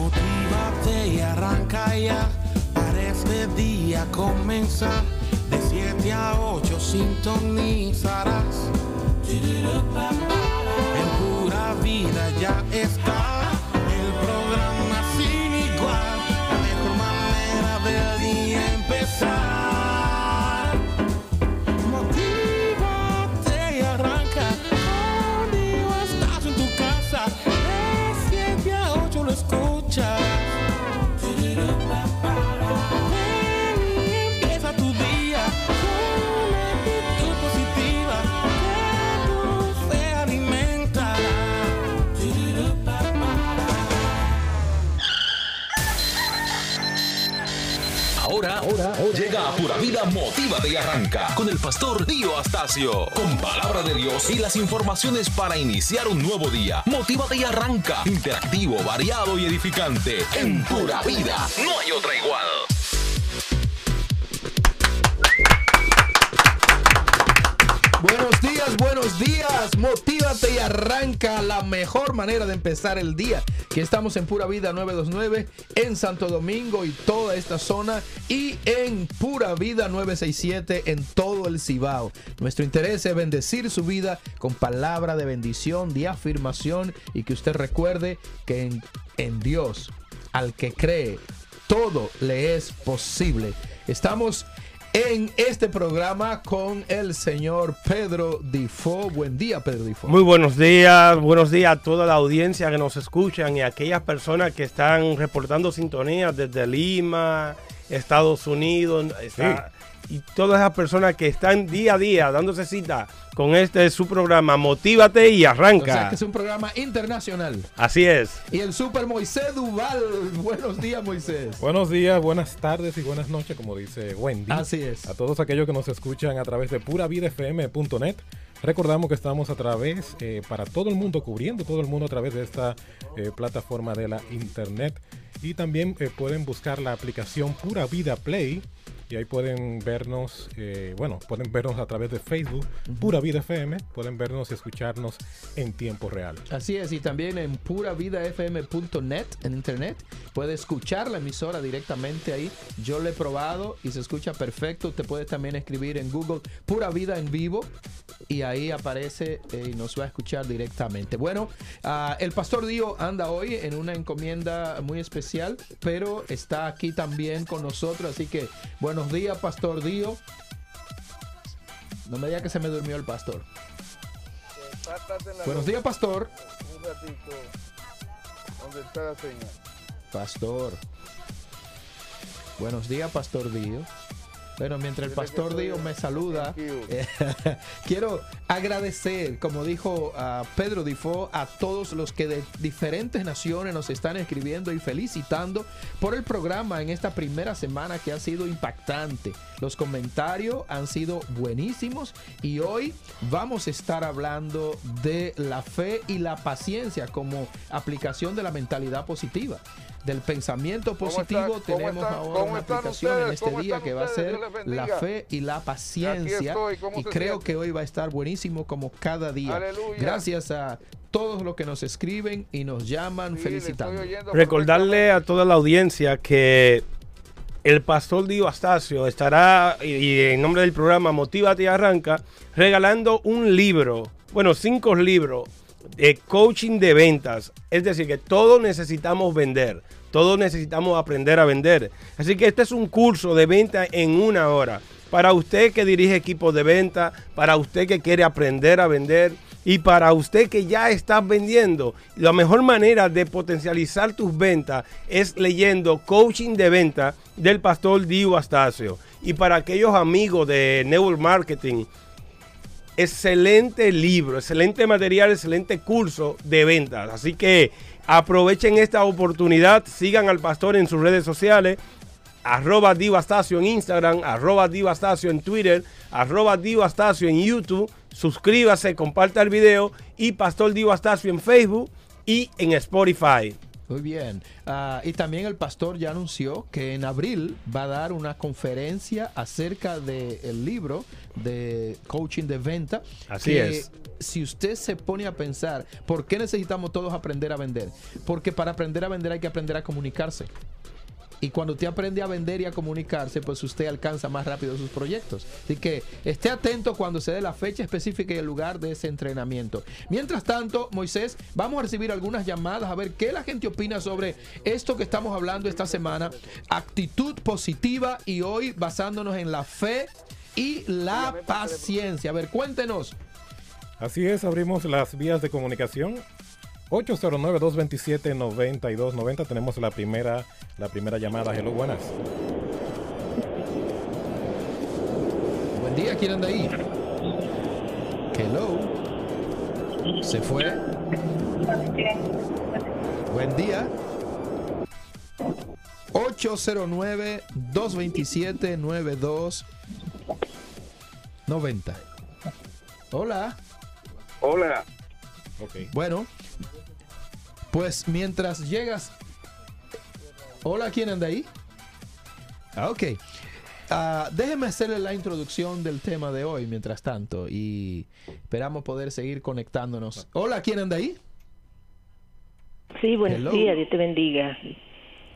Motívate y arranca ya para este día comenzar. De 7 a 8 sintonizarás. En pura vida ya está a Pura Vida Motívate y Arranca con el pastor Dio Astacio. Con palabra de Dios y las informaciones para iniciar un nuevo día. Motívate y Arranca. Interactivo, variado y edificante. En Pura Vida. No hay otra igual. Buenos días. Motívate y arranca la mejor manera de empezar el día. Que estamos en Pura Vida 929 en Santo Domingo y toda esta zona y en Pura Vida 967 en todo el Cibao. Nuestro interés es bendecir su vida con palabra de bendición, de afirmación y que usted recuerde que en, en Dios, al que cree, todo le es posible. Estamos en este programa con el señor Pedro Difo. Buen día, Pedro Difo. Muy buenos días, buenos días a toda la audiencia que nos escuchan y a aquellas personas que están reportando sintonía desde Lima, Estados Unidos, está- y todas esas personas que están día a día dándose cita con este su programa Motívate y O sea Arranca. que es un programa internacional. Así es. Y el super Moisés Duval. Buenos días, Moisés. Buenos días, buenas tardes y buenas noches, como dice Wendy. Así es. A todos aquellos que nos escuchan a través de puravidafm.net. Recordamos que estamos a través, eh, para todo el mundo, cubriendo todo el mundo a través de esta eh, plataforma de la internet. Y también eh, pueden buscar la aplicación Pura Vida Play. Y ahí pueden vernos, eh, bueno, pueden vernos a través de Facebook, Pura Vida FM. Pueden vernos y escucharnos en tiempo real. Así es, y también en puravidafm.net en internet puede escuchar la emisora directamente ahí. Yo lo he probado y se escucha perfecto. Usted puede también escribir en Google Pura Vida en vivo y ahí aparece eh, y nos va a escuchar directamente. Bueno, ah, el pastor Dio anda hoy en una encomienda muy especial, pero está aquí también con nosotros. Así que buenos días, pastor Dio. No me diga que se me durmió el pastor. Buenos días, pastor. Un ratito. ¿Dónde está la? Pastor. Buenos días, Pastor Dio. Bueno, mientras el Pastor Dio me saluda, eh, quiero agradecer, como dijo ah, Pedro Difo, a todos los que de diferentes naciones nos están escribiendo y felicitando por el programa en esta primera semana que ha sido impactante. Los comentarios han sido buenísimos y hoy vamos a estar hablando de la fe y la paciencia como aplicación de la mentalidad positiva. Del pensamiento ¿Cómo positivo tenemos ahora ¿Cómo una aplicación en este ¿Cómo día que va a ser la fe y la paciencia. estoy. ¿Cómo Y creo siente? que hoy va a estar buenísimo como cada día. Aleluya. Gracias a todos los que nos escriben y nos llaman Sí, felicitando. Recordarle a toda la audiencia que el pastor Dio Astacio estará, y, y en nombre del programa Motívate y Arranca, regalando un libro, bueno, cinco libros de coaching de ventas. Es decir, que todos necesitamos vender, todos necesitamos aprender a vender. Así que este es un curso de venta en una hora. Para usted que dirige equipos de venta, para usted que quiere aprender a vender, y para usted que ya está vendiendo, la mejor manera de potencializar tus ventas es leyendo Coaching de Venta del pastor Dio Astacio. Y para aquellos amigos de Network Marketing, excelente libro, excelente material, excelente curso de ventas. Así que aprovechen esta oportunidad, sigan al pastor en sus redes sociales, arroba Divastacio en Instagram, arroba Divastacio en Twitter, arroba Divastacio en YouTube, suscríbase, comparta el video y Pastor Divastacio en Facebook y en Spotify. Muy bien. Ah, y también el pastor ya anunció que en abril va a dar una conferencia acerca del libro de coaching de venta. Así que es. Si usted se pone a pensar, ¿por qué necesitamos todos aprender a vender? Porque para aprender a vender hay que aprender a comunicarse. Y cuando usted aprende a vender y a comunicarse, pues usted alcanza más rápido sus proyectos. Así que esté atento cuando se dé la fecha específica y el lugar de ese entrenamiento. Mientras tanto, Moisés, vamos a recibir algunas llamadas a ver qué la gente opina sobre esto que estamos hablando esta semana. Actitud positiva y hoy basándonos en la fe y la paciencia. A ver, cuéntenos. Así es, abrimos las vías de comunicación. 809-227-9290. Tenemos la primera, la primera llamada. Hello, buenas. Buen día, ¿quién anda ahí? Hello. Se fue. Buen día. 809-227-9290. Hola. Hola. Ok. Bueno, pues mientras llegas. Hola, ¿quién anda ahí? Ah, ok. Ah, déjeme hacerle la introducción del tema de hoy mientras tanto y esperamos poder seguir conectándonos. Hola, ¿quién anda ahí? Sí, buenos Hello. días, Dios te bendiga.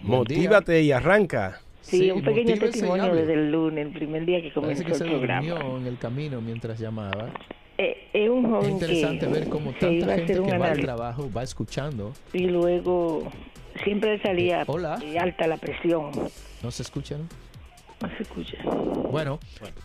Motívate y arranca. Sí, Sí, un pequeño testimonio desde el lunes, el primer día que comenzó Parece que se el programa. durmió en el camino mientras llamaba. Eh, es un Es joven interesante que ver cómo se tanta iba a gente que va al trabajo va escuchando. y luego siempre salía Eh, hola. eh, alta la presión. ¿No se escucha? no? No se escucha. Bueno,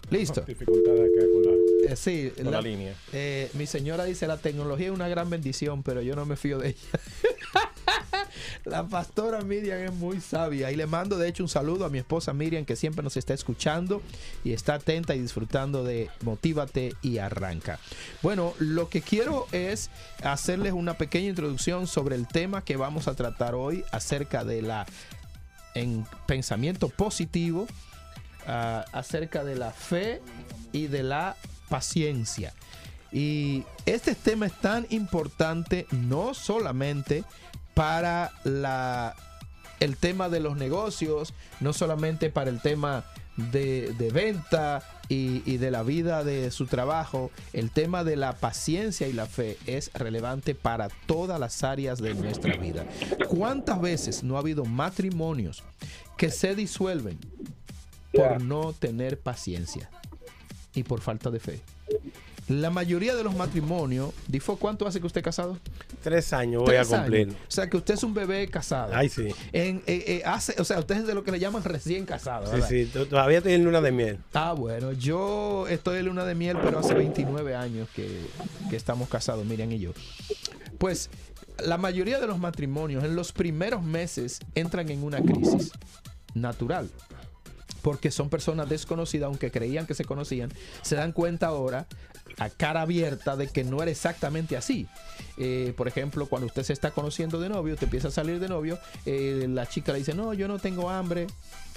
listo. Dificultad acá con la, Eh, sí, con la línea. Eh, mi señora dice, la tecnología es una gran bendición, pero yo no me fío de ella. la pastora Miriam es muy sabia y le mando de hecho un saludo a mi esposa Miriam que siempre nos está escuchando y está atenta y disfrutando de Motívate y Arranca. Bueno, lo que quiero es hacerles una pequeña introducción sobre el tema que vamos a tratar hoy acerca de la en pensamiento positivo ah, acerca de la fe y de la paciencia. Y este tema es tan importante no solamente para la, el tema de los negocios, no solamente para el tema de, de venta y, y de la vida de su trabajo, el tema de la paciencia y la fe es relevante para todas las áreas de nuestra vida. ¿Cuántas veces no ha habido matrimonios que se disuelven por no tener paciencia y por falta de fe? La mayoría de los matrimonios, Difo, ¿cuánto hace que usted es casado? Tres años voy a años. cumplir. O sea, que usted es un bebé casado. Ay, sí. En, eh, eh, hace, o sea, usted es de lo que le llaman recién casado. Sí, ¿verdad? sí. Todavía estoy en luna de miel. Ah, bueno, yo estoy en luna de miel, pero hace 29 años que, que estamos casados, Miriam y yo. Pues la mayoría de los matrimonios en los primeros meses entran en una crisis natural. Porque son personas desconocidas, aunque creían que se conocían, se dan cuenta ahora a cara abierta de que no era exactamente así. Eh, por ejemplo, cuando usted se está conociendo de novio, te empieza a salir de novio, eh, la chica le dice, no, yo no tengo hambre,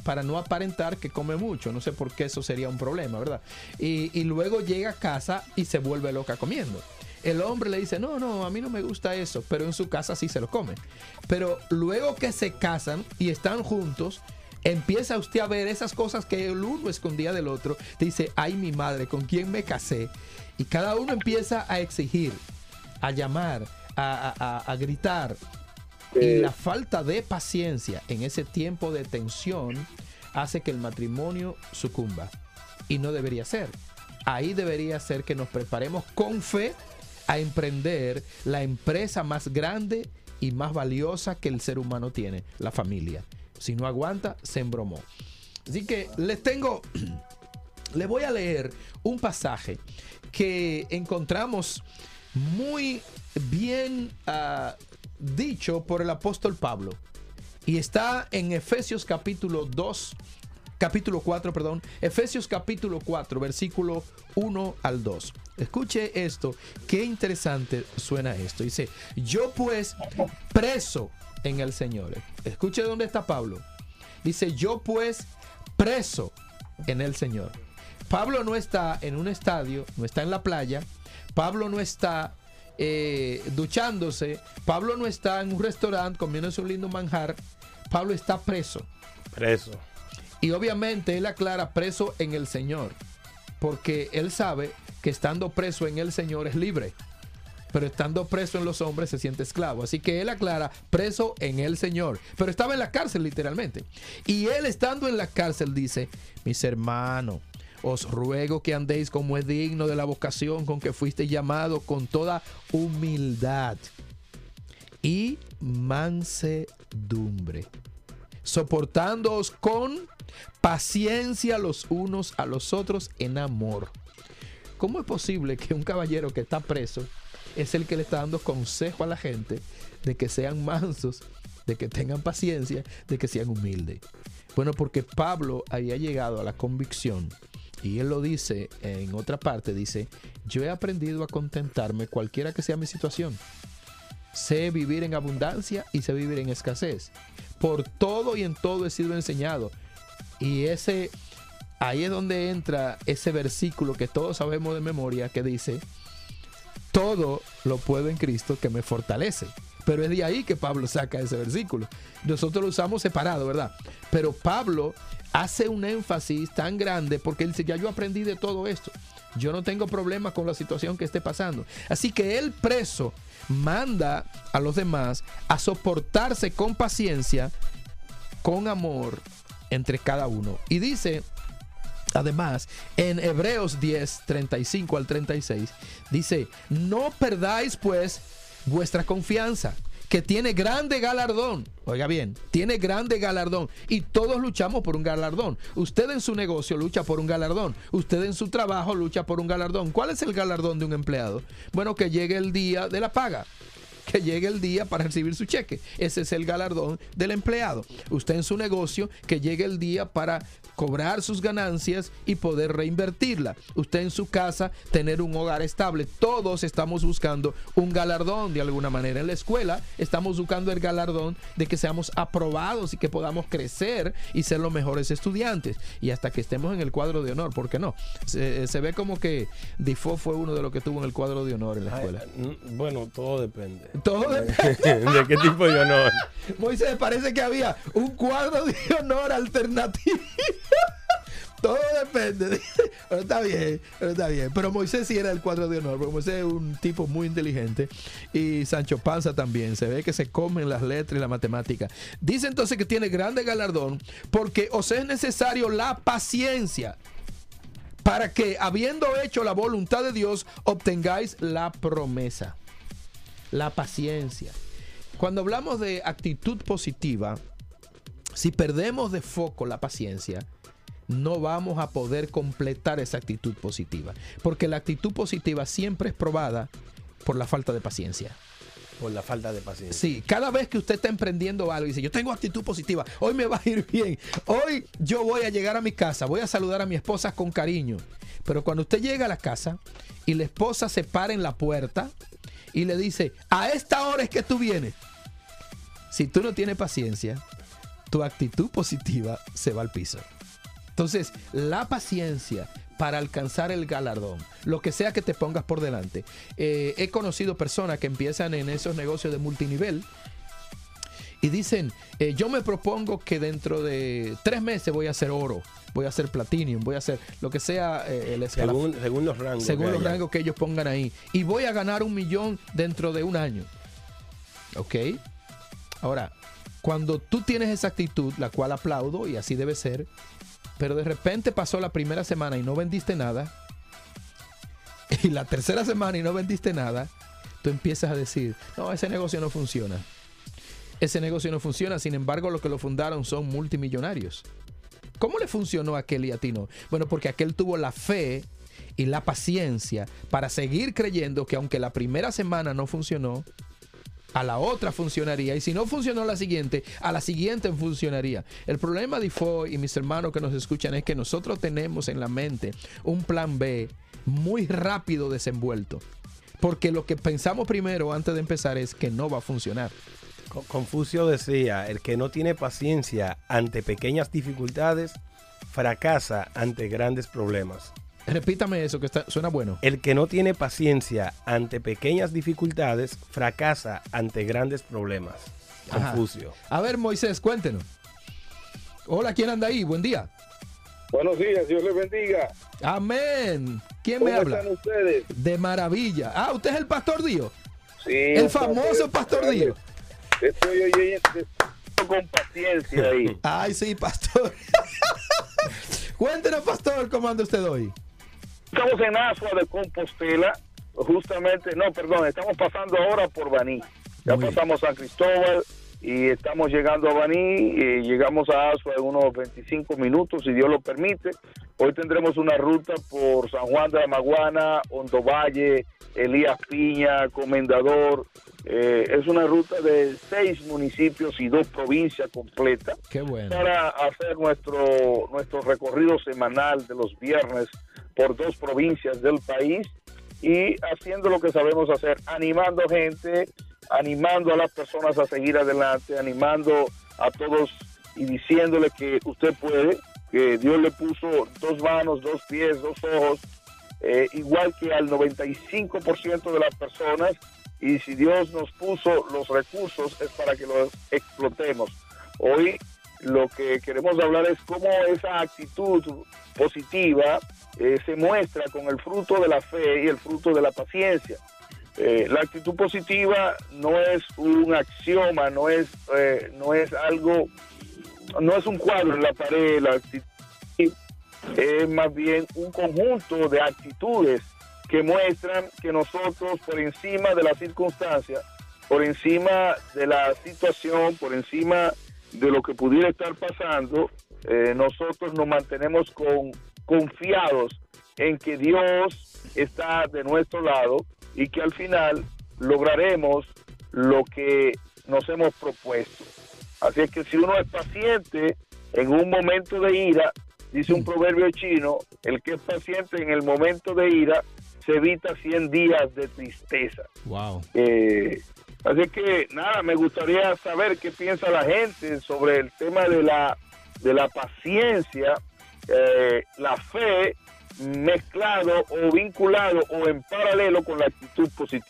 para no aparentar que come mucho. No sé por qué eso sería un problema, ¿verdad? Y, y luego llega a casa y se vuelve loca comiendo. El hombre le dice, no, no, a mí no me gusta eso, pero en su casa sí se lo come. Pero luego que se casan y están juntos, empieza usted a ver esas cosas que el uno escondía del otro. Dice, ay mi madre, ¿con quién me casé? Y cada uno empieza a exigir, a llamar, a, a- a- a gritar. Y la falta de paciencia en ese tiempo de tensión hace que el matrimonio sucumba. Y no debería ser. Ahí debería ser que nos preparemos con fe a emprender la empresa más grande y más valiosa que el ser humano tiene, la familia. Si no aguanta, se embromó. Así que les tengo, les voy a leer un pasaje que encontramos muy bien ah, dicho por el apóstol Pablo. Y está en Efesios capítulo 2, capítulo 4, perdón. Efesios capítulo 4, versículo 1 al 2. Escuche esto, qué interesante suena esto. Dice, yo pues preso en el Señor. Escuche dónde está Pablo. Dice, yo pues preso en el Señor. Pablo no está en un estadio, no está en la playa. Pablo no está eh, duchándose. Pablo no está en un restaurante comiéndose un lindo manjar. Pablo está preso. Preso. Y obviamente él aclara preso en el Señor. Porque él sabe que estando preso en el Señor es libre. Pero estando preso en los hombres se siente esclavo. Así que él aclara preso en el Señor. Pero estaba en la cárcel literalmente. Y él estando en la cárcel dice, mis hermanos, os ruego que andéis como es digno de la vocación con que fuiste llamado con toda humildad y mansedumbre, soportándoos con paciencia los unos a los otros en amor. ¿Cómo es posible que un caballero que está preso es el que le está dando consejo a la gente de que sean mansos, de que tengan paciencia, de que sean humildes? Bueno, porque Pablo había llegado a la convicción y él lo dice en otra parte, dice, yo he aprendido a contentarme cualquiera que sea mi situación. Sé vivir en abundancia y sé vivir en escasez. Por todo y en todo he sido enseñado. Y ese ahí es donde entra ese versículo que todos sabemos de memoria que dice, todo lo puedo en Cristo que me fortalece. Pero es de ahí que Pablo saca ese versículo. Nosotros lo usamos separado, ¿verdad? Pero Pablo hace un énfasis tan grande porque él dice, ya yo aprendí de todo esto. Yo no tengo problema con la situación que esté pasando. Así que el preso manda a los demás a soportarse con paciencia, con amor entre cada uno. Y dice, además, en Hebreos 10, 35 al 36, dice, no perdáis pues vuestra confianza, que tiene grande galardón. Oiga bien, tiene grande galardón. Y todos luchamos por un galardón. Usted en su negocio lucha por un galardón. Usted en su trabajo lucha por un galardón. ¿Cuál es el galardón de un empleado? Bueno, que llegue el día de la paga que llegue el día para recibir su cheque. Ese es el galardón del empleado. Usted en su negocio, que llegue el día para cobrar sus ganancias y poder reinvertirla. Usted en su casa, tener un hogar estable. Todos estamos buscando un galardón de alguna manera. En la escuela estamos buscando el galardón de que seamos aprobados y que podamos crecer y ser los mejores estudiantes. Y hasta que estemos en el cuadro de honor, ¿por qué no? Se, se ve como que Defoe fue uno de los que tuvo en el cuadro de honor en la escuela. Ay, mm, bueno, todo depende. Todo de, depende. de qué tipo de honor. Moisés, parece que había un cuadro de honor alternativo. Todo depende. Pero está bien, pero está bien. Pero Moisés sí era el cuadro de honor, porque Moisés es un tipo muy inteligente. Y Sancho Panza también. Se ve que se comen las letras y la matemática. Dice entonces que tiene grande galardón, porque os es necesario la paciencia para que, habiendo hecho la voluntad de Dios, obtengáis la promesa. La paciencia. Cuando hablamos de actitud positiva, si perdemos de foco la paciencia, no vamos a poder completar esa actitud positiva. Porque la actitud positiva siempre es probada por la falta de paciencia. Por la falta de paciencia. Sí, cada vez que usted está emprendiendo algo y dice, yo tengo actitud positiva, hoy me va a ir bien, hoy yo voy a llegar a mi casa, voy a saludar a mi esposa con cariño. Pero cuando usted llega a la casa y la esposa se para en la puerta y le dice, a esta hora es que tú vienes. Si tú no tienes paciencia, tu actitud positiva se va al piso. Entonces, la paciencia para alcanzar el galardón, lo que sea que te pongas por delante. Eh, he conocido personas que empiezan en esos negocios de multinivel y dicen, eh, yo me propongo que dentro de tres meses voy a hacer oro, voy a hacer platinum, voy a hacer lo que sea eh, el escalafón. Según, según los rangos. Según los rangos que ellos pongan ahí. Y voy a ganar un millón dentro de un año. ¿Ok? Ahora, cuando tú tienes esa actitud, la cual aplaudo y así debe ser, pero de repente pasó la primera semana y no vendiste nada, y la tercera semana y no vendiste nada, tú empiezas a decir, no, ese negocio no funciona. Ese negocio no funciona, sin embargo, los que lo fundaron son multimillonarios. ¿Cómo le funcionó a aquel y a ti no? Bueno, porque aquel tuvo la fe y la paciencia para seguir creyendo que aunque la primera semana no funcionó, a la otra funcionaría y si no funcionó la siguiente, a la siguiente funcionaría. El problema de y mis hermanos que nos escuchan es que nosotros tenemos en la mente un plan B muy rápido desenvuelto. Porque lo que pensamos primero antes de empezar es que no va a funcionar. Co- Confucio decía, el que no tiene paciencia ante pequeñas dificultades, fracasa ante grandes problemas. Repítame eso, que está, suena bueno. El que no tiene paciencia ante pequeñas dificultades fracasa ante grandes problemas. Ajá. Confucio. A ver, Moisés, cuéntenos. Hola, ¿quién anda ahí? Buen día. Buenos días, Dios les bendiga. Amén. ¿Quién ¿Cómo me habla? están ustedes? De maravilla. Ah, usted es el pastor Dio. Sí, El famoso pastor Dio. Estoy oyendo con paciencia ahí. Ay, sí, pastor. Cuéntenos, pastor, cómo anda usted hoy. Estamos en Asua de Compostela, justamente, no, perdón, estamos pasando ahora por Baní. Ya Muy pasamos San Cristóbal y estamos llegando a Baní, y llegamos a Asua en unos 25 minutos, si Dios lo permite. Hoy tendremos una ruta por San Juan de la Maguana, Hondo Valle, Elías Piña, Comendador. Eh, es una ruta de seis municipios y dos provincias completas Qué bueno. para hacer nuestro, nuestro recorrido semanal de los viernes por dos provincias del país y haciendo lo que sabemos hacer, animando gente, animando a las personas a seguir adelante, animando a todos y diciéndole que usted puede, que Dios le puso dos manos, dos pies, dos ojos, eh, igual que al 95% de las personas y si Dios nos puso los recursos es para que los explotemos. Hoy lo que queremos hablar es cómo esa actitud positiva eh, se muestra con el fruto de la fe y el fruto de la paciencia. Eh, la actitud positiva no es un axioma, no es, eh, no es algo, no es un cuadro en la pared, la actitud es más bien un conjunto de actitudes que muestran que nosotros por encima de las circunstancias, por encima de la situación, por encima de lo que pudiera estar pasando, eh, nosotros nos mantenemos con, confiados en que Dios está de nuestro lado y que al final lograremos lo que nos hemos propuesto. Así es que si uno es paciente en un momento de ira, dice un proverbio chino, el que es paciente en el momento de ira se evita 100 días de tristeza. Wow. Eh, así que nada, me gustaría saber qué piensa la gente sobre el tema de la, de la paciencia, eh, la fe mezclado o vinculado o en paralelo con la actitud positiva.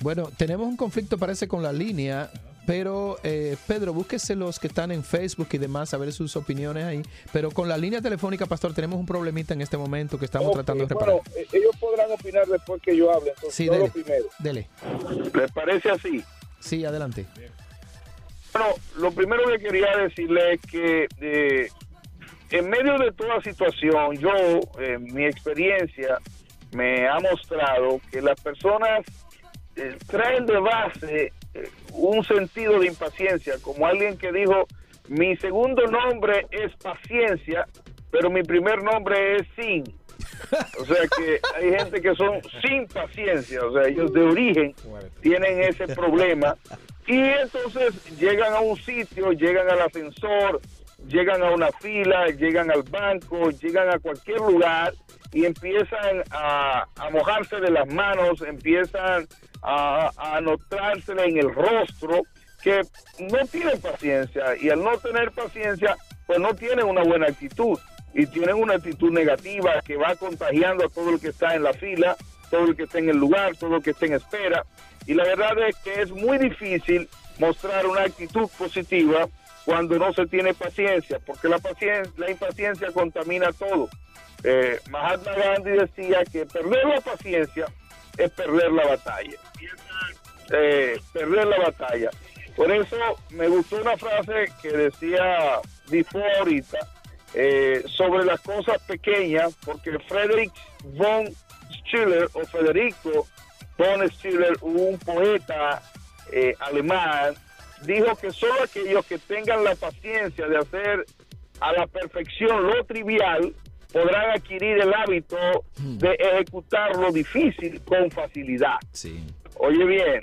Bueno, tenemos un conflicto, parece, con la línea, pero eh, Pedro, búsquese los que están en Facebook y demás, a ver sus opiniones ahí. Pero con la línea telefónica, Pastor, tenemos un problemita en este momento que estamos tratando de reparar. bueno, eh, ellos podrán opinar después que yo hable, entonces Sí, lo primero. Dele. ¿Les parece así? Sí, adelante. Bueno, lo primero que quería decirle es que eh, en medio de toda situación, yo, eh, mi experiencia me ha mostrado que las personas eh, traen de base eh, un sentido de impaciencia, como alguien que dijo, mi segundo nombre es paciencia, pero mi primer nombre es sin. O sea que hay gente que son sin paciencia, o sea, ellos de origen tienen ese problema y entonces llegan a un sitio, llegan al ascensor, llegan a una fila, llegan al banco, llegan a cualquier lugar y empiezan a, mojarse de las manos, empiezan a, a notársele en el rostro que no tienen paciencia y al no tener paciencia pues no tienen una buena actitud y tienen una actitud negativa que va contagiando a todo el que está en la fila, todo el que está en el lugar, todo el que está en espera. Y la verdad es que es muy difícil mostrar una actitud positiva cuando no se tiene paciencia, porque la paciencia, la impaciencia contamina todo. Eh, Mahatma Gandhi decía que perder la paciencia es perder la batalla. Eh, perder la batalla. Por eso me gustó una frase que decía Bifo ahorita eh, sobre las cosas pequeñas, porque Friedrich von Schiller o Federico von Schiller, un poeta eh, alemán, dijo que solo aquellos que tengan la paciencia de hacer a la perfección lo trivial podrán adquirir el hábito de ejecutar lo difícil con facilidad. Sí. Oye bien,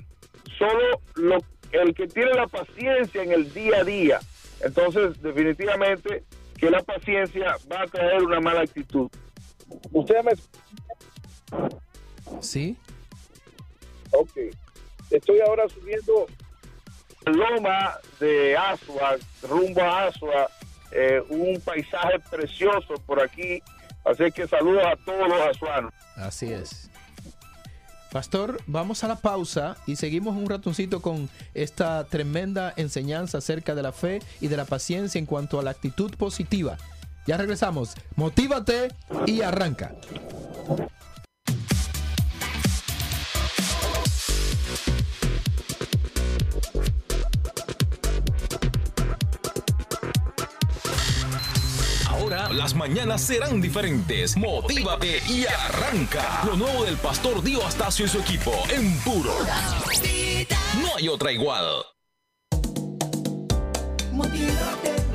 solo lo, el que tiene la paciencia en el día a día, entonces definitivamente que la paciencia va a traer una mala actitud. Usted me... Sí. Ok. Estoy ahora subiendo loma de Asua, rumbo a Asua, eh, un paisaje precioso por aquí. Así que saludos a todos los asuanos. Así es. Pastor, vamos a la pausa y seguimos un ratoncito con esta tremenda enseñanza acerca de la fe y de la paciencia en cuanto a la actitud positiva. Ya regresamos. Motívate y arranca. las mañanas serán diferentes. Motívate y arranca. Lo nuevo del pastor Dio Astacio y su equipo en puro. No hay otra igual. Motívate.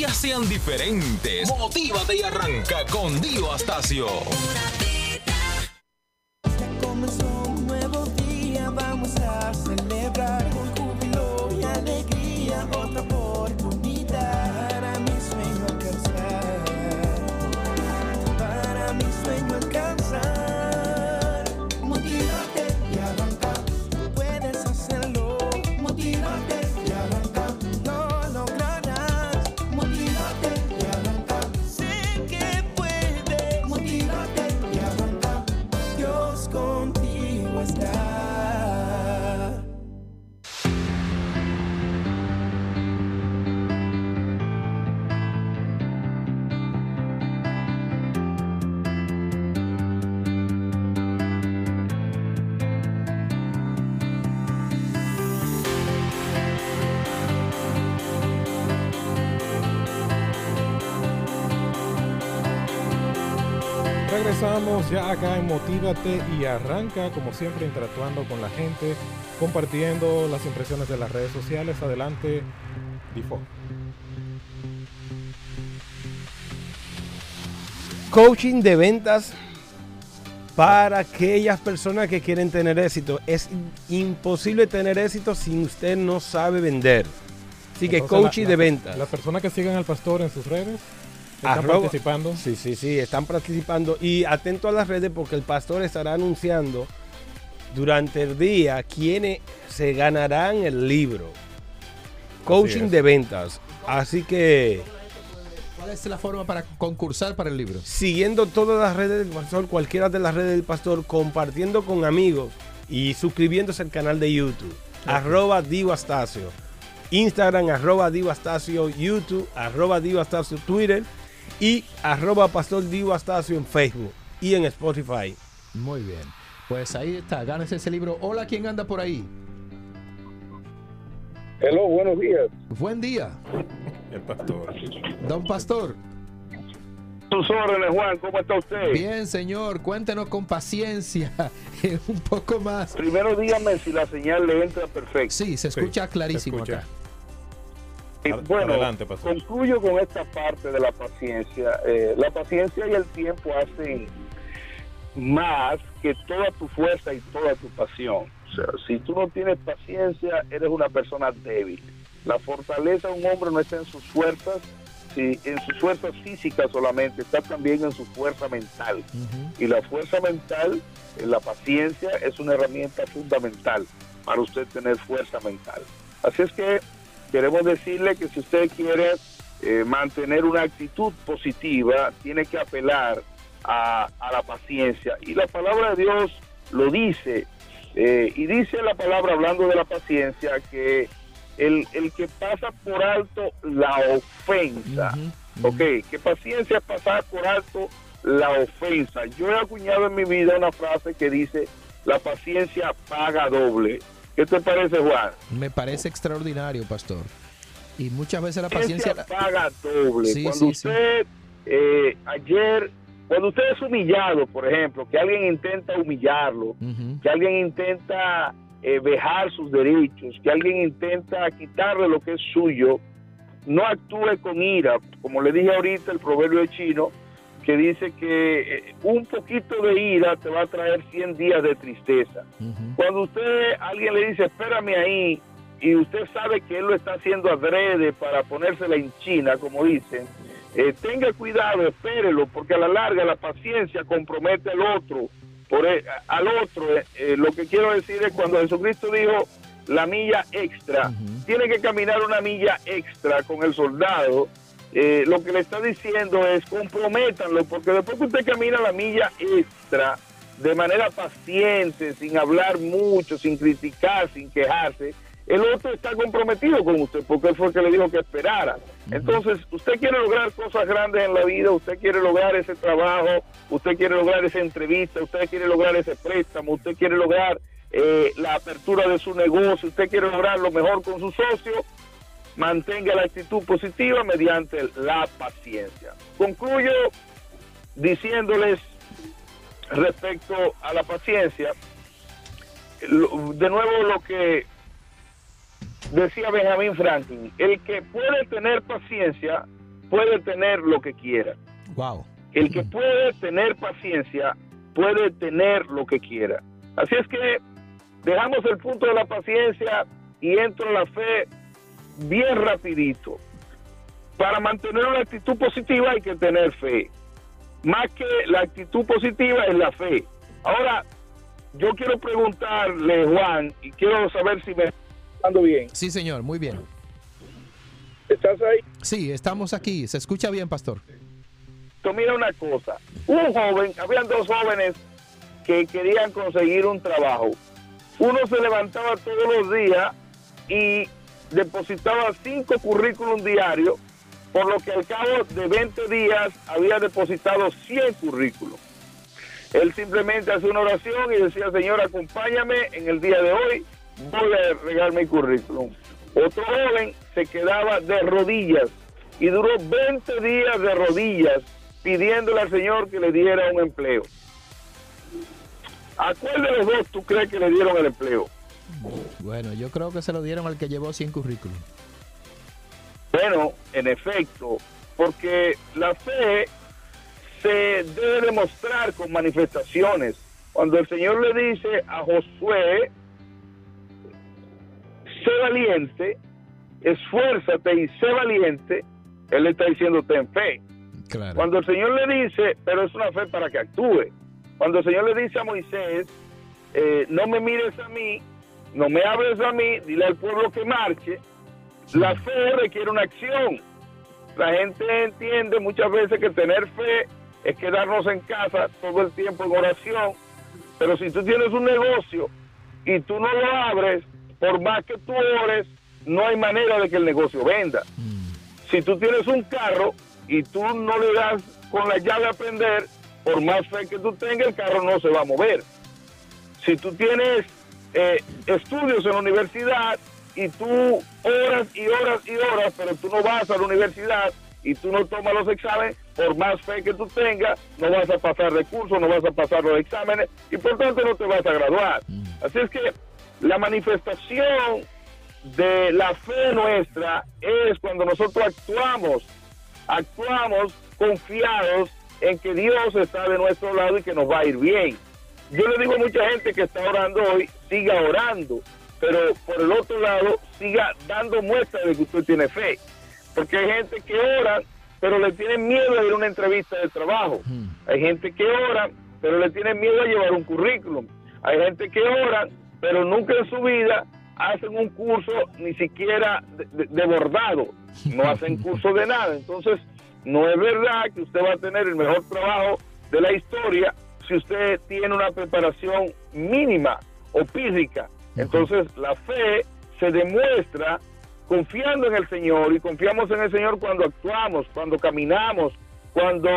días sean diferentes. Motívate y arranca con Dio Astacio. Ya acá en Motívate y arranca, como siempre, interactuando con la gente, compartiendo las impresiones de las redes sociales. Adelante, Difo. Coaching de ventas para aquellas personas que quieren tener éxito. Es imposible tener éxito si usted no sabe vender. Así que Entonces, coaching la- de ventas. Las personas que siguen al pastor en sus redes están Arroba- participando. Sí, sí, sí, están participando y atento a las redes porque el pastor estará anunciando durante el día quiénes se ganarán el libro. Coaching de ventas. Así que ¿Cuál es la forma para concursar para el libro? siguiendo todas las redes del pastor, cualquiera de las redes del pastor, compartiendo con amigos y suscribiéndose al canal de YouTube. Arroba Divo Astacio. Instagram, arroba Divo Astacio. YouTube, arroba Divo Astacio. Twitter y arroba Pastor Divo Astacio en Facebook y en Spotify. Muy bien. Pues ahí está, gánese ese libro. Hola, ¿quién anda por ahí? Hello, buenos días. Buen día, El pastor. don Pastor. Sus órdenes, Juan, ¿cómo está usted? Bien, señor, cuéntenos con paciencia un poco más. Primero dígame si la señal le entra perfecto. Sí, se escucha Sí, clarísimo se escucha. acá. Eh, Bueno, adelante, concluyo con esta parte de la paciencia. Eh, la paciencia y el tiempo hacen más que toda tu fuerza y toda tu pasión. O sea, si tú no tienes paciencia, eres una persona débil. La fortaleza de un hombre no está en sus fuerzas, si en sus fuerzas físicas solamente, está también en su fuerza mental. Y la fuerza mental, eh, la paciencia, es una herramienta fundamental para usted tener fuerza mental. Así es que queremos decirle que si usted quiere eh, mantener una actitud positiva, tiene que apelar a, a la paciencia. Y la palabra de Dios lo dice, eh, y dice la palabra hablando de la paciencia que el, el que pasa por alto la ofensa, Ujú, Ok, que paciencia es pasar por alto la ofensa. Yo he acuñado en mi vida una frase que dice, la paciencia paga doble. ¿Qué te parece, Juan? Me parece extraordinario, Pastor. Y muchas veces la paciencia... Paga doble. Sí, cuando sí, sí. usted, eh, ayer, cuando usted es humillado, por ejemplo, que alguien intenta humillarlo, que alguien intenta eh, vejar sus derechos, que alguien intenta quitarle lo que es suyo, no actúe con ira, como le dije ahorita el proverbio chino, que dice que eh, un poquito de ira te va a traer 100 días de tristeza. Cuando usted, alguien le dice, espérame ahí, y usted sabe que él lo está haciendo adrede para ponérsela en China, como dicen, eh, tenga cuidado, espérelo, porque a la larga la paciencia compromete al otro. Por e- al otro, eh, lo que quiero decir es cuando Jesucristo dijo la milla extra, tiene que caminar una milla extra con el soldado. Eh, lo que le está diciendo es comprométanlo, porque después que usted camina la milla extra de manera paciente, sin hablar mucho, sin criticar, sin quejarse, el otro está comprometido con usted, porque él fue el que le dijo que esperara. Entonces, usted quiere lograr cosas grandes en la vida, usted quiere lograr ese trabajo, usted quiere lograr esa entrevista, usted quiere lograr ese préstamo, usted quiere lograr eh, la apertura de su negocio, usted quiere lograr lo mejor con su socio, mantenga la actitud positiva mediante la paciencia. Concluyo diciéndoles respecto a la paciencia, de nuevo lo que decía Benjamin Franklin, el que puede tener paciencia puede tener lo que quiera. Wow. El que puede tener paciencia puede tener lo que quiera. Así es que dejamos el punto de la paciencia y entro en la fe bien rapidito. Para mantener una actitud positiva hay que tener fe. Más que la actitud positiva es la fe. Ahora, yo quiero preguntarle, Juan, y quiero saber si me está escuchando bien. Sí, señor, muy bien. ¿Estás ahí? Sí, estamos aquí. Se escucha bien, Pastor. Entonces, mira una cosa. Un joven, habían dos jóvenes que querían conseguir un trabajo. Uno se levantaba todos los días y depositaba cinco currículum diarios, por lo que al cabo de 20 días había depositado 100 currículum. Él simplemente hace una oración y decía, Señor, acompáñame en el día de hoy, voy a regar mi currículum. Otro joven se quedaba de rodillas y duró 20 días de rodillas pidiéndole al Señor que le diera un empleo. ¿A cuál de los dos tú crees que le dieron el empleo? Bueno, yo creo que se lo dieron al que llevó 100 currículum. Bueno, en efecto, porque la fe se debe demostrar con manifestaciones. Cuando el Señor le dice a Josué, sé valiente, esfuérzate y sé valiente, Él le está diciendo ten fe. Claro. Cuando el Señor le dice, pero es una fe para que actúe. Cuando el Señor le dice a Moisés, eh, no me mires a mí, no me hables a mí, dile al pueblo que marche, la fe requiere una acción. La gente entiende muchas veces que tener fe es quedarnos en casa todo el tiempo en oración, pero si tú tienes un negocio y tú no lo abres, por más que tú ores, no hay manera de que el negocio venda. Si tú tienes un carro y tú no le das con la llave a prender, por más fe que tú tengas, el carro no se va a mover. Si tú tienes eh, estudios en la universidad y tú horas y horas y horas, pero tú no vas a la universidad y tú no tomas los exámenes, por más fe que tú tengas, no vas a pasar recursos, no vas a pasar los exámenes y por tanto no te vas a graduar. Así es que la manifestación de la fe nuestra es cuando nosotros actuamos, actuamos confiados en que Dios está de nuestro lado y que nos va a ir bien. Yo le digo a mucha gente que está orando hoy, siga orando, pero por el otro lado, siga dando muestra de que usted tiene fe. Porque hay gente que ora, pero le tienen miedo a ir a una entrevista de trabajo. Hay gente que ora, pero le tienen miedo a llevar un currículum. Hay gente que ora, pero nunca en su vida hacen un curso ni siquiera de, de- de bordado. No hacen curso de nada. Entonces, no es verdad que usted va a tener el mejor trabajo de la historia si usted tiene una preparación mínima o física. Entonces, la fe se demuestra confiando en el Señor y confiamos en el Señor cuando actuamos, cuando caminamos, cuando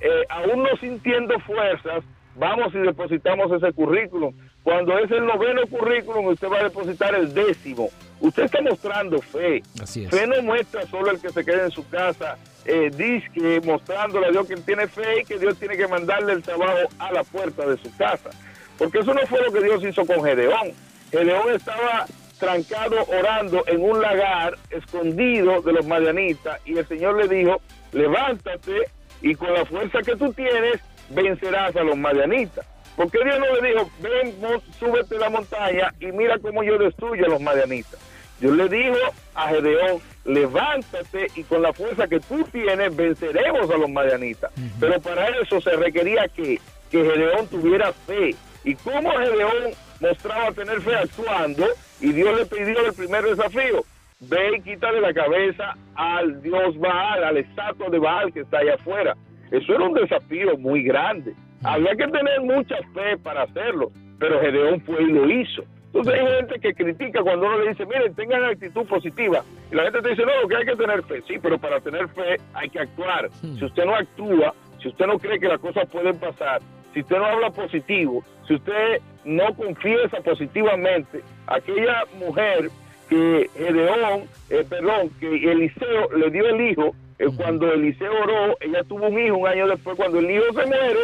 eh, aún no sintiendo fuerzas, vamos y depositamos ese currículum. Cuando es el noveno currículum, usted va a depositar el décimo. Usted está mostrando fe. Así es. Fe no muestra solo el que se quede en su casa, eh, disque mostrándole a Dios que él tiene fe y que Dios tiene que mandarle el trabajo a la puerta de su casa. Porque eso no fue lo que Dios hizo con Gedeón. Gedeón estaba trancado orando en un lagar escondido de los madianitas y el Señor le dijo, levántate y con la fuerza que tú tienes vencerás a los madianitas. Porque Dios no le dijo, ven, súbete la montaña y mira cómo yo destruyo a los madianitas. Dios le dijo a Gedeón, levántate y con la fuerza que tú tienes venceremos a los madianitas. Pero para eso se requería que, que Gedeón tuviera fe. Y como Gedeón mostraba tener fe actuando, y Dios le pidió el primer desafío, ve y quítale la cabeza al dios Baal, al estatua de Baal que está allá afuera. Eso era un desafío muy grande. Había que tener mucha fe para hacerlo, pero Gedeón fue y lo hizo. Entonces hay gente que critica cuando uno le dice, miren, tengan actitud positiva. Y la gente te dice, no, lo que hay que tener fe. Sí, pero para tener fe hay que actuar. Si usted no actúa, si usted no cree que las cosas pueden pasar, si usted no habla positivo, si usted no confiesa positivamente, aquella mujer que Gedeón, eh, perdón, que Eliseo le dio el hijo, eh, cuando Eliseo oró, ella tuvo un hijo un año después, cuando el hijo se muere,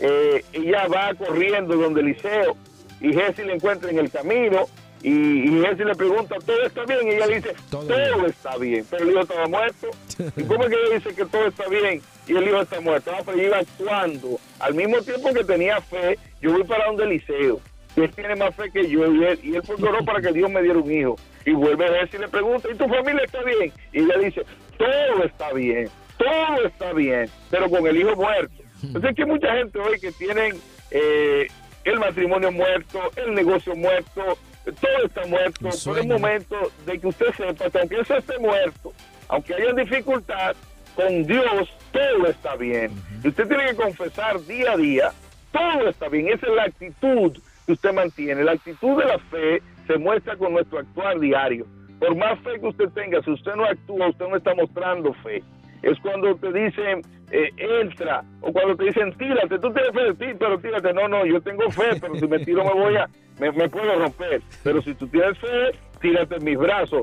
eh, ella va corriendo donde Eliseo y Jesse le encuentra en el camino y, y Jesse le pregunta, ¿todo está bien? Y ella le dice, Todo está bien, pero el hijo estaba muerto. ¿Y cómo es que ella dice que todo está bien y el hijo está muerto? Ah, pero iba actuando. Al mismo tiempo que tenía fe, yo voy para donde Eliseo. Y él tiene más fe que yo y él, y él oró para que Dios me diera un hijo. Y vuelve a Jesse y le pregunta, ¿y tu familia está bien? Y ella dice, todo está bien, todo está bien, pero con el hijo muerto. Entonces que mucha gente hoy que tienen eh, el matrimonio muerto, el negocio muerto, todo está muerto. El Pero es sueño. momento de que usted sepa que aunque eso esté muerto, aunque haya dificultad, con Dios todo está bien. Y usted tiene que confesar día a día, todo está bien. Esa es la actitud que usted mantiene. La actitud de la fe se muestra con nuestro actuar diario. Por más fe que usted tenga, si usted no actúa, usted no está mostrando fe. Es cuando te dicen, eh, entra, o cuando te dicen, tírate, tú tienes fe de ti, pero tírate. No, no, yo tengo fe, pero si me tiro me voy a, me, me puedo romper. Pero si tú tienes fe, tírate en mis brazos.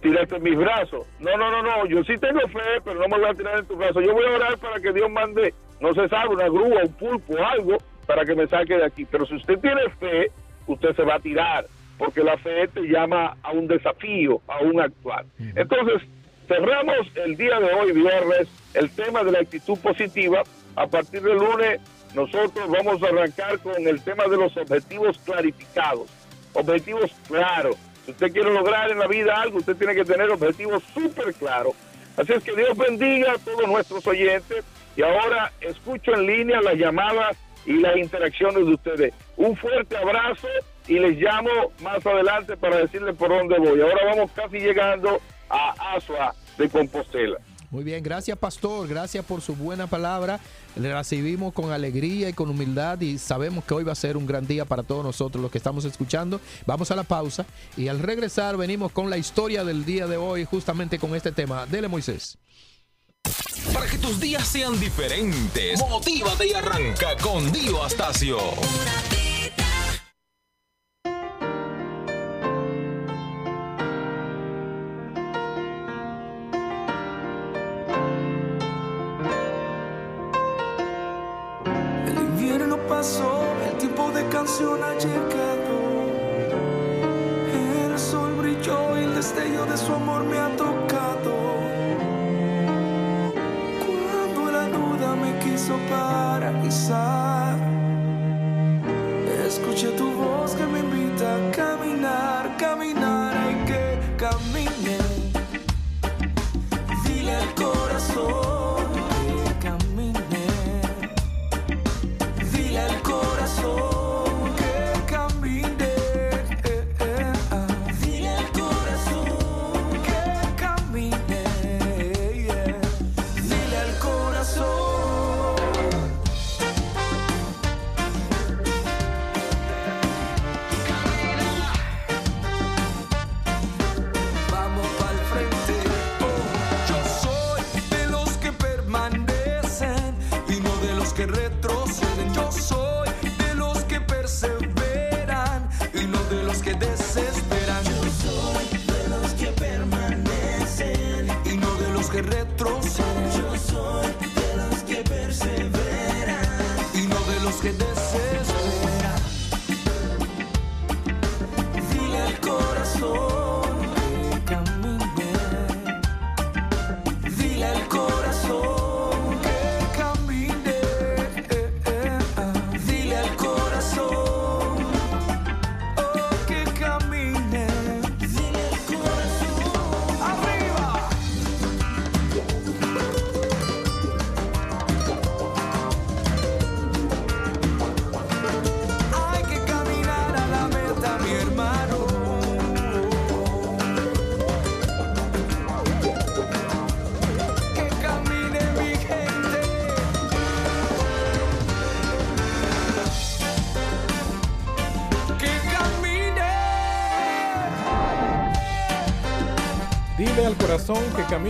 tírate en mis brazos. No, no, no, no, yo sí tengo fe, pero no me voy a tirar en tus brazos. Yo voy a orar para que Dios mande, no se sabe, una grúa, un pulpo, algo, para que me saque de aquí. Pero si usted tiene fe, usted se va a tirar, porque la fe te llama a un desafío, a un actuar. Entonces, cerramos el día de hoy, viernes, el tema de la actitud positiva. A partir del lunes, nosotros vamos a arrancar con el tema de los objetivos clarificados, objetivos claros. Si usted quiere lograr en la vida algo, usted tiene que tener objetivos súper claros. Así es que Dios bendiga a todos nuestros oyentes y ahora escucho en línea las llamadas y las interacciones de ustedes. Un fuerte abrazo y les llamo más adelante para decirles por dónde voy. Ahora vamos casi llegando a Asua de Compostela. Muy bien, gracias pastor, gracias por su buena palabra. Le recibimos con alegría y con humildad y sabemos que hoy va a ser un gran día para todos nosotros los que estamos escuchando. Vamos a la pausa y al regresar venimos con la historia del día de hoy justamente con este tema. Dele Moisés. Para que tus días sean diferentes, motívate y arranca con Dio Astacio. Canción ha llegado. El sol brilló y el destello de su amor me ha tocado. Cuando la duda me quiso paralizar, escuché tu voz que me que desesperan.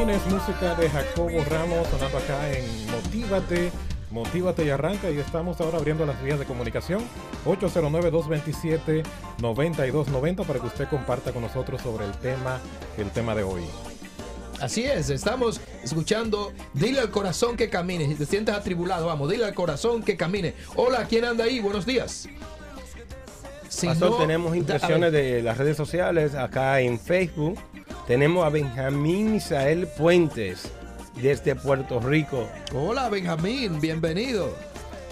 Camines música de Jacobo Ramos sonando acá en Motívate, Motívate y arranca y estamos ahora abriendo las vías de comunicación 809-227-9290 para que usted comparta con nosotros sobre el tema, el tema de hoy. Así es, estamos escuchando Dile al corazón que camine. Si te sientes atribulado, vamos, dile al corazón que camine. Hola, ¿quién anda ahí? Buenos días. Si Pastor, no, tenemos impresiones de las redes sociales acá en Facebook. Tenemos a Benjamín Misael Puentes desde Puerto Rico. Hola, Benjamín, bienvenido.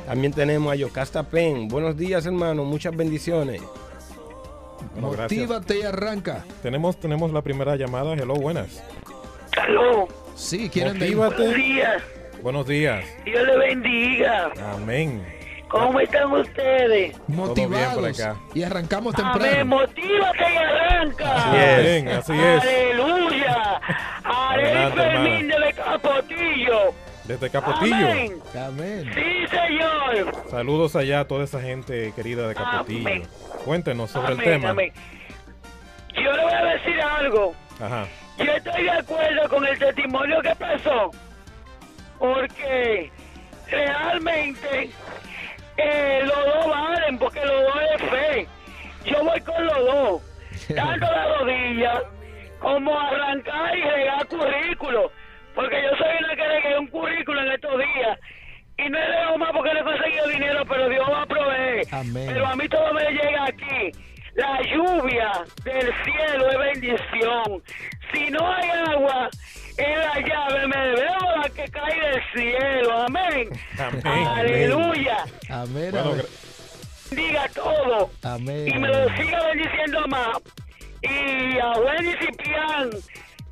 También tenemos a Yocasta Pen. Buenos días, hermano. Muchas bendiciones. Bueno, gracias. Motívate y arranca. Tenemos, tenemos la primera llamada. Hello, buenas. Aló, Sí, ¿quién anda ahí? buenos Motívate. días. Buenos días. Dios le bendiga. Amén. ¿Cómo están ustedes? Motivados. por acá. Y arrancamos Amén, temprano. motívate y arranca. Así es. Amén, así es. Aleluya. Haré Adelante, Fermín de Capotillo. Desde Capotillo. Amén. Amén. Sí, señor. Saludos allá a toda esa gente querida de Capotillo. Amén. Cuéntenos sobre amén, el tema. amén. Yo le voy a decir algo. Ajá. Yo estoy de acuerdo con el testimonio que pasó, porque realmente eh, los dos valen, porque los dos es fe. Yo voy con los dos, tanto la rodilla como arrancar y regar currículo. Porque yo soy una que regué un currículo en estos días. Y no le dejo más porque no he conseguido dinero, pero Dios va a proveer. Amén. Pero a mí todo me llega aquí. La lluvia del cielo es bendición. Si no hay agua, en la llave me veo la que cae del cielo. Amén. Amén. Aleluya. Amén. Bueno, amén. gra- Diga todo. Amén. Y me lo siga bendiciendo más. Y a Wendy Ciprián,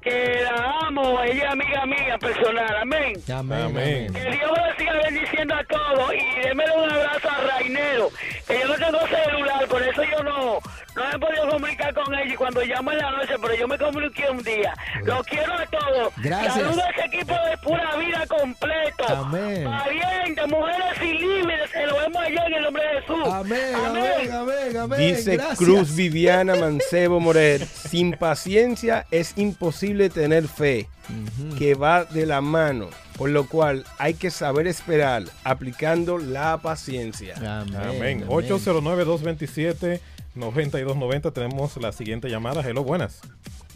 que la amo, ella es amiga mía personal. Amén. Amén. Amén. Que Dios lo siga bendiciendo a todos y démele un abrazo a Rainero, que yo no tengo celular, por eso yo no, no me he podido comunicar con ella y cuando llamo en la noche, pero yo me comuniqué un día. Lo quiero a todos. Gracias. Saludos a ese equipo de pura vida completo. Amén. Parientes, mujeres y Jesús. Amén, amén, amén, amén. Dice Gracias. Cruz Viviana Mancebo Moret, sin paciencia es imposible tener fe, que va de la mano, por lo cual hay que saber esperar, aplicando la paciencia. Amén. Amén. amén. 809-227-9290. Tenemos la siguiente llamada. Hello, buenas.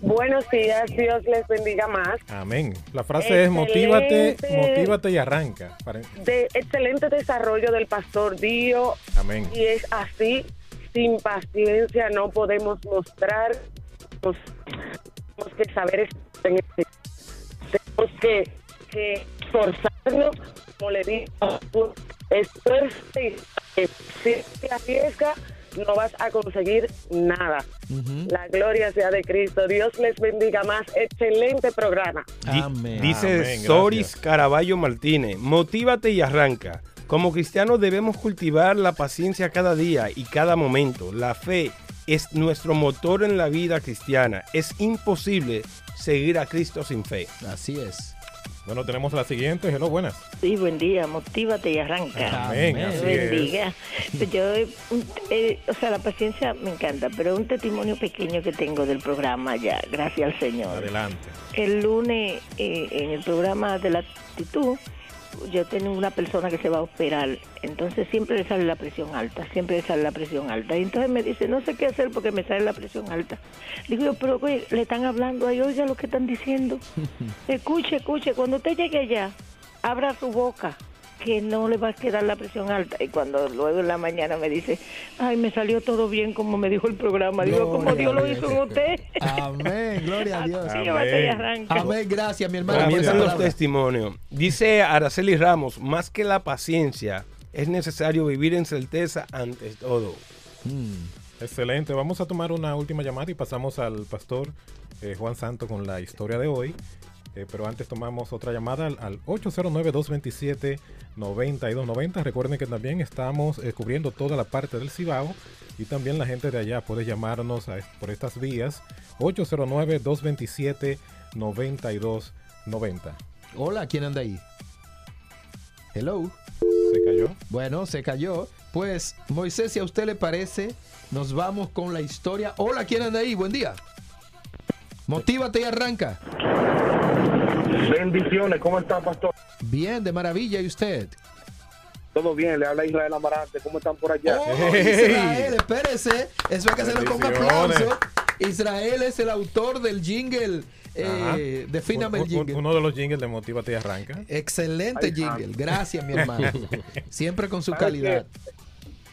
Buenos días, Dios les bendiga más. Amén. La frase es motívate, motívate y arranca. De excelente desarrollo del pastor Dio. Amén. Y es así, sin paciencia no podemos mostrar, nos- tenemos que saber este- tenemos que, que esforzarnos, como le digo, esfuerce y si te arriesga no vas a conseguir nada. La gloria sea de Cristo. Dios les bendiga más. Excelente programa. Amén. Dice Amén, Soris. Caraballo Martínez, motívate y arranca. Como cristianos debemos cultivar la paciencia cada día y cada momento. La fe es nuestro motor en la vida cristiana. Es imposible seguir a Cristo sin fe. Así es. Bueno, tenemos la siguiente. Hello, buenas. Sí, buen día, motívate y arranca. Amén. Así es. bendiga. Pues Yo, eh, o sea, la paciencia me encanta, pero un testimonio pequeño que tengo del programa ya, gracias al Señor. Adelante. El lunes, eh, en el programa de la actitud, yo tengo una persona que se va a operar, entonces siempre le sale la presión alta, siempre le sale la presión alta. Y entonces me dice, no sé qué hacer porque me sale la presión alta. Digo yo, pero oye, le están hablando ahí, oiga lo que están diciendo. Escuche, escuche, cuando usted llegue allá, abra su boca, que no le va a quedar la presión alta. Y cuando luego en la mañana me dice, ay, me salió todo bien como me dijo el programa. Digo, como Dios lo hizo en usted. Amén. Gloria a Dios. Amén. Amén. Gracias, mi hermano. Comienzan los testimonios. Dice Araceli Ramos, más que la paciencia, es necesario vivir en certeza ante todo. Mm. Excelente. Vamos a tomar una última llamada y pasamos al pastor eh, Juan Santo con la historia de hoy. Eh, pero antes tomamos otra llamada al, al 809-227-9290. Recuerden que también estamos eh, cubriendo toda la parte del Cibao y también la gente de allá puede llamarnos a por estas vías 809-227-9290. Hola, ¿quién anda ahí? Hello. ¿Se cayó? Bueno, se cayó. Pues, Moisés, si a usted le parece, nos vamos con la historia. Hola, ¿quién anda ahí? Buen día. Motívate y arranca. Bendiciones, ¿cómo está, pastor? Bien, de maravilla. ¿Y usted? Todo bien, le habla Israel Amarante, ¿cómo están por allá? Oh. Israel, espérese. Eso hay que hacerlo con aplauso. Israel es el autor del jingle. Eh, defíname el jingle. Uno de los jingles de Motívate y Arranca. Excelente Ay, jingle. Gracias, mi hermano. Siempre con su ¿Sabe calidad.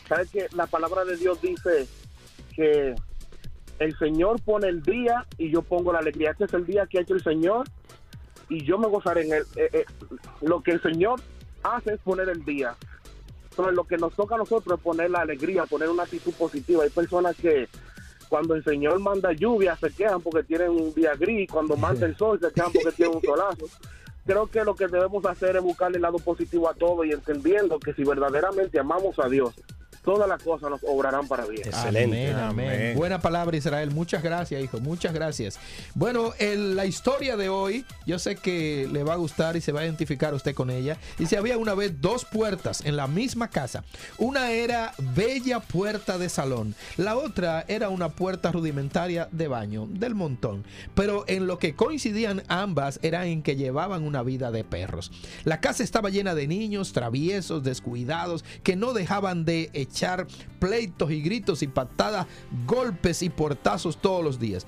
¿Sabes que La palabra de Dios dice que el Señor pone el día y yo pongo la alegría. Este es el día que ha hecho el Señor y yo me gozaré en él. Eh, eh, lo que el Señor hace es poner el día. Entonces, lo que nos toca a nosotros es poner la alegría, poner una actitud positiva. Hay personas que cuando el Señor manda lluvia se quejan porque tienen un día gris, cuando manda el sol se quejan porque tienen un solazo. Creo que lo que debemos hacer es buscarle el lado positivo a todo y entendiendo que si verdaderamente amamos a Dios, todas las cosas nos obrarán para bien. Excelente. Amén, amén. Amén. Buena palabra, Israel. Muchas gracias, hijo. Muchas gracias. Bueno, el- la historia de hoy, yo sé que le va a gustar y se va a identificar usted con ella. Dice, había una vez dos puertas en la misma casa. Una era bella puerta de salón. La otra era una puerta rudimentaria de baño, del montón. Pero en lo que coincidían ambas era en que llevaban una vida de perros. La casa estaba llena de niños traviesos, descuidados, que no dejaban de echar pleitos y gritos y patadas, golpes y portazos todos los días.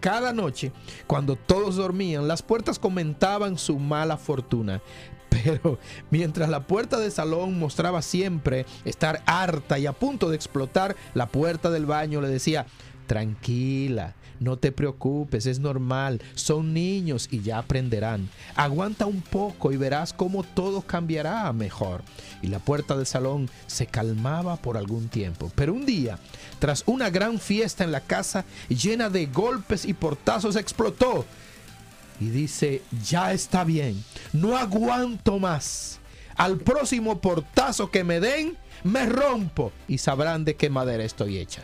cada noche, cuando todos dormían, las puertas comentaban su mala fortuna. Pero mientras la puerta del salón mostraba siempre estar harta y a punto de explotar, la puerta del baño le decía, tranquila, no te preocupes, es normal, son niños y ya aprenderán. Aguanta un poco y verás cómo todo cambiará mejor. Y la puerta del salón se calmaba por algún tiempo. Pero un día, tras una gran fiesta en la casa llena de golpes y portazos, explotó y dice, ya está bien, no aguanto más. Al próximo portazo que me den, me rompo y sabrán de qué madera estoy hecha.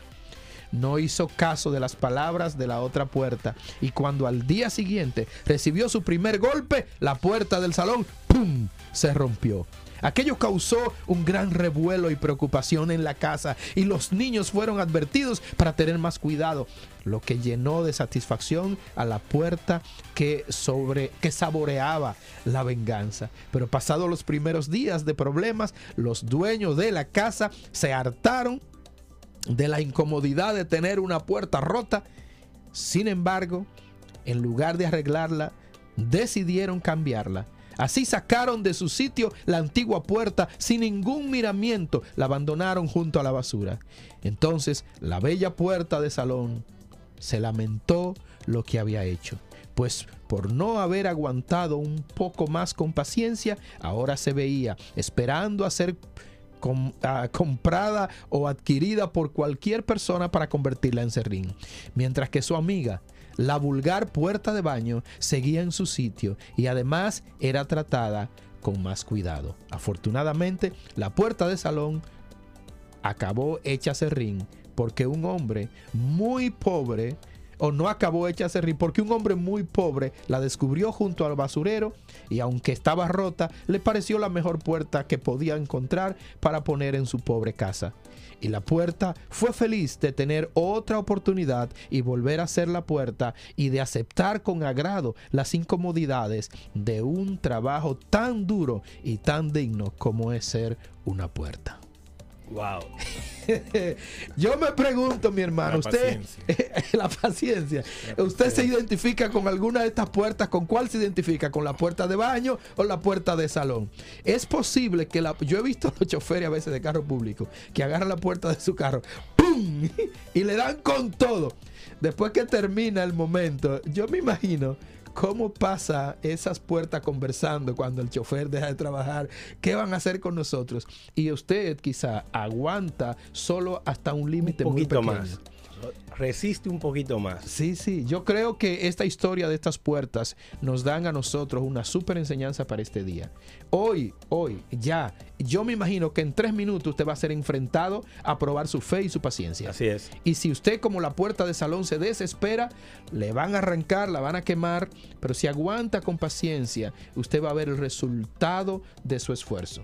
No hizo caso de las palabras de la otra puerta y cuando al día siguiente recibió su primer golpe, la puerta del salón, ¡pum!, se rompió. Aquello causó un gran revuelo y preocupación en la casa y los niños fueron advertidos para tener más cuidado, lo que llenó de satisfacción a la puerta que sobre que saboreaba la venganza. Pero pasados los primeros días de problemas, los dueños de la casa se hartaron de la incomodidad de tener una puerta rota. Sin embargo, en lugar de arreglarla, decidieron cambiarla. Así sacaron de su sitio la antigua puerta sin ningún miramiento, la abandonaron junto a la basura. Entonces la bella puerta de salón se lamentó lo que había hecho, pues por no haber aguantado un poco más con paciencia, ahora se veía esperando a ser ah, comprada o adquirida por cualquier persona para convertirla en serrín, mientras que su amiga, la vulgar puerta de baño, seguía en su sitio y además era tratada con más cuidado. Afortunadamente, la puerta de salón acabó hecha serrín porque un hombre muy pobre o no acabó hecha serrín porque un hombre muy pobre la descubrió junto al basurero y aunque estaba rota le pareció la mejor puerta que podía encontrar para poner en su pobre casa. Y la puerta fue feliz de tener otra oportunidad y volver a ser la puerta y de aceptar con agrado las incomodidades de un trabajo tan duro y tan digno como es ser una puerta. Wow. Yo me pregunto, mi hermano, La usted, la paciencia, ¿usted se identifica con alguna de estas puertas? ¿Con cuál se identifica? ¿Con la puerta de baño o la puerta de salón? Es posible que la... Yo he visto a los choferes a veces de carro público que agarran la puerta de su carro, ¡pum! Y le dan con todo. Después que termina el momento, yo me imagino cómo pasa esas puertas conversando cuando el chofer deja de trabajar, qué van a hacer con nosotros. Y usted quizá aguanta solo hasta un límite Un muy pequeño. más. Resiste un poquito más. Sí, sí, yo creo que esta historia de estas puertas nos dan a nosotros una súper enseñanza para este día. Hoy, hoy, ya, yo me imagino que en tres minutos usted va a ser enfrentado a probar su fe y su paciencia. Así es. Y si usted como la puerta de salón se desespera, le van a arrancar, la van a quemar, pero si aguanta con paciencia, usted va a ver el resultado de su esfuerzo.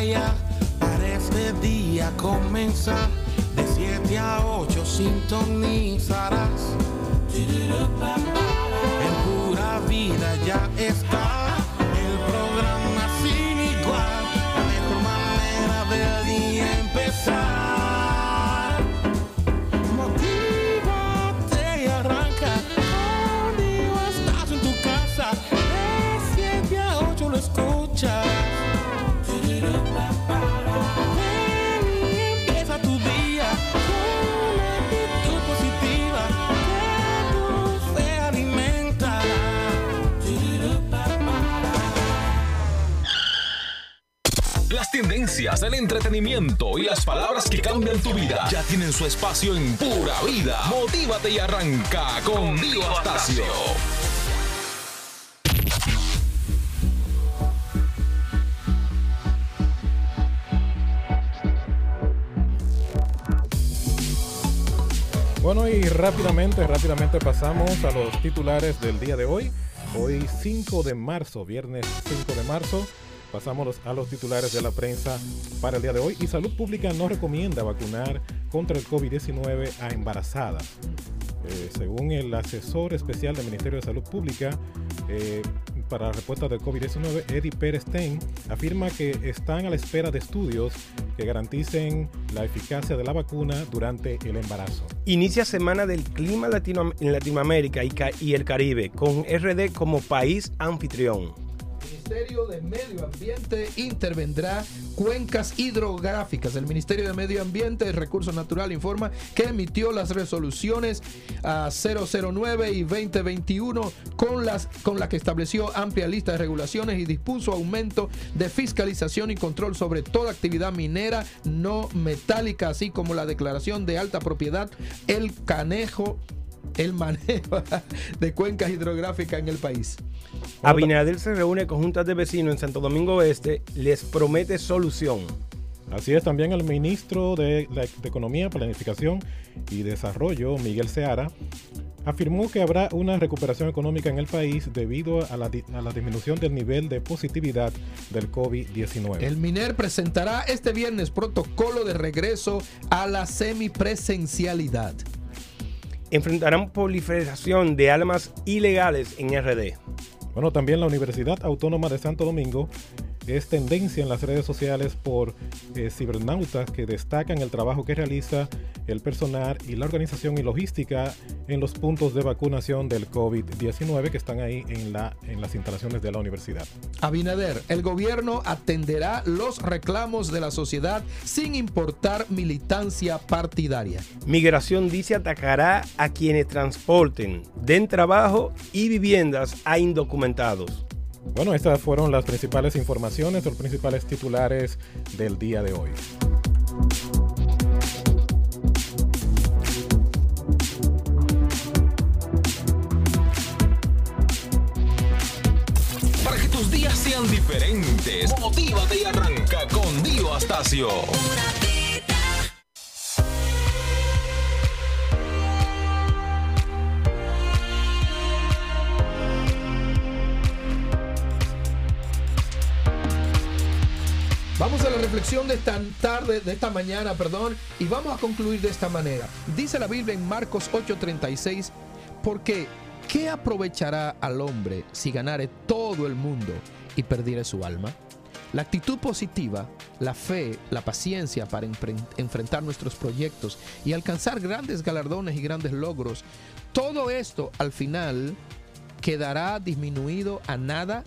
Arranca ya para este día comenzar. De 7 a 8 sintonizarás. En pura vida ya está tendencias, el entretenimiento y las palabras que cambian tu vida ya tienen su espacio en Pura Vida. Motívate y arranca con Dio Astacio. Bueno, y rápidamente, rápidamente pasamos a los titulares del día de hoy. Hoy 5 de marzo, viernes 5 de marzo, pasamos a los titulares de la prensa para el día de hoy. Y Salud Pública no recomienda vacunar contra el COVID-19 a embarazadas. Eh, según el asesor especial del Ministerio de Salud Pública eh, para la respuesta del COVID-19, Eddie Pérez afirma que están a la espera de estudios que garanticen la eficacia de la vacuna durante el embarazo. Inicia Semana del Clima Latino- en Latinoamérica y, ca- y el Caribe, con RD como país anfitrión. Ministerio de Medio Ambiente intervendrá cuencas hidrográficas. El Ministerio de Medio Ambiente y Recursos Naturales informa que emitió las resoluciones ah, 009 y 2021 con las con la que estableció amplia lista de regulaciones y dispuso aumento de fiscalización y control sobre toda actividad minera no metálica, así como la declaración de alta propiedad, el canejo, el manejo de cuencas hidrográficas en el país. Abinader se reúne con juntas de vecinos en Santo Domingo Oeste, les promete solución. Así es, también el ministro de, la- de Economía, Planificación y Desarrollo, Miguel Seara, afirmó que habrá una recuperación económica en el país debido a la, a la disminución del nivel de positividad del COVID-19. El MINER presentará este viernes protocolo de regreso a la semipresencialidad. Enfrentarán proliferación de armas ilegales en RD. Bueno, también la Universidad Autónoma de Santo Domingo es tendencia en las redes sociales por eh, cibernautas que destacan el trabajo que realiza el personal y la organización y logística en los puntos de vacunación del COVID-19 que están ahí en, la, en las instalaciones de la universidad. Abinader, el gobierno atenderá los reclamos de la sociedad sin importar militancia partidaria. Migración dice atacará a quienes transporten, den trabajo y viviendas a indocumentados. Bueno, estas fueron las principales informaciones, los principales titulares del día de hoy. Para que tus días sean diferentes, motívate y arranca con Dio Astacio. Vamos a la reflexión de esta tarde, de esta mañana, perdón, y vamos a concluir de esta manera. Dice la Biblia en Marcos 8:36, porque ¿qué aprovechará al hombre si ganare todo el mundo y perdiere su alma? La actitud positiva, la fe, la paciencia para enfrentar nuestros proyectos y alcanzar grandes galardones y grandes logros, todo esto al final quedará disminuido a nada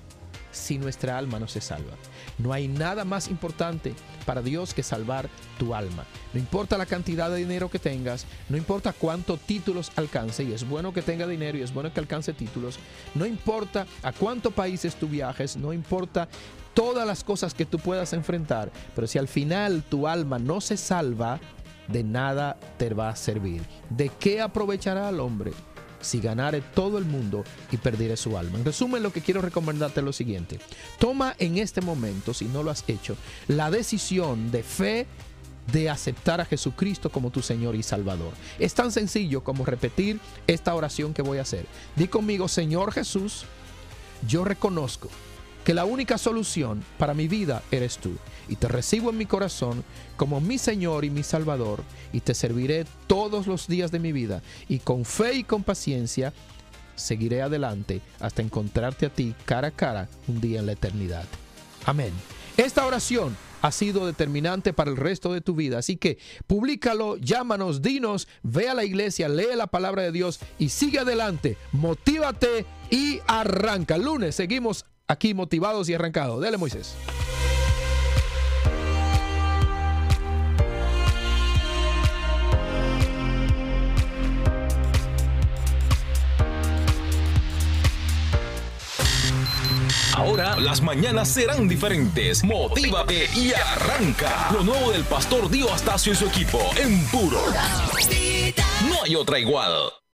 si nuestra alma no se salva. No hay nada más importante para Dios que salvar tu alma. No importa la cantidad de dinero que tengas, no importa cuántos títulos alcance, y es bueno que tenga dinero y es bueno que alcance títulos, no importa a cuántos países tú viajes, no importa todas las cosas que tú puedas enfrentar, pero si al final tu alma no se salva, de nada te va a servir. ¿De qué aprovechará al hombre si ganare todo el mundo y perdiere su alma. En resumen, lo que quiero recomendarte es lo siguiente. Toma en este momento, si no lo has hecho, la decisión de fe de aceptar a Jesucristo como tu Señor y Salvador. Es tan sencillo como repetir esta oración que voy a hacer. Di conmigo, Señor Jesús, yo reconozco que la única solución para mi vida eres tú. Y te recibo en mi corazón como mi Señor y mi Salvador. Y te serviré todos los días de mi vida. Y con fe y con paciencia seguiré adelante hasta encontrarte a ti cara a cara un día en la eternidad. Amén. Esta oración ha sido determinante para el resto de tu vida. Así que públicalo, llámanos, dinos, ve a la iglesia, lee la palabra de Dios y sigue adelante. Motívate y arranca. Lunes seguimos aquí motivados y arrancados. Dale, Moisés. Ahora las mañanas serán diferentes. Motívate y arranca. Lo nuevo del pastor Dio Astacio y su equipo en puro. No hay otra igual.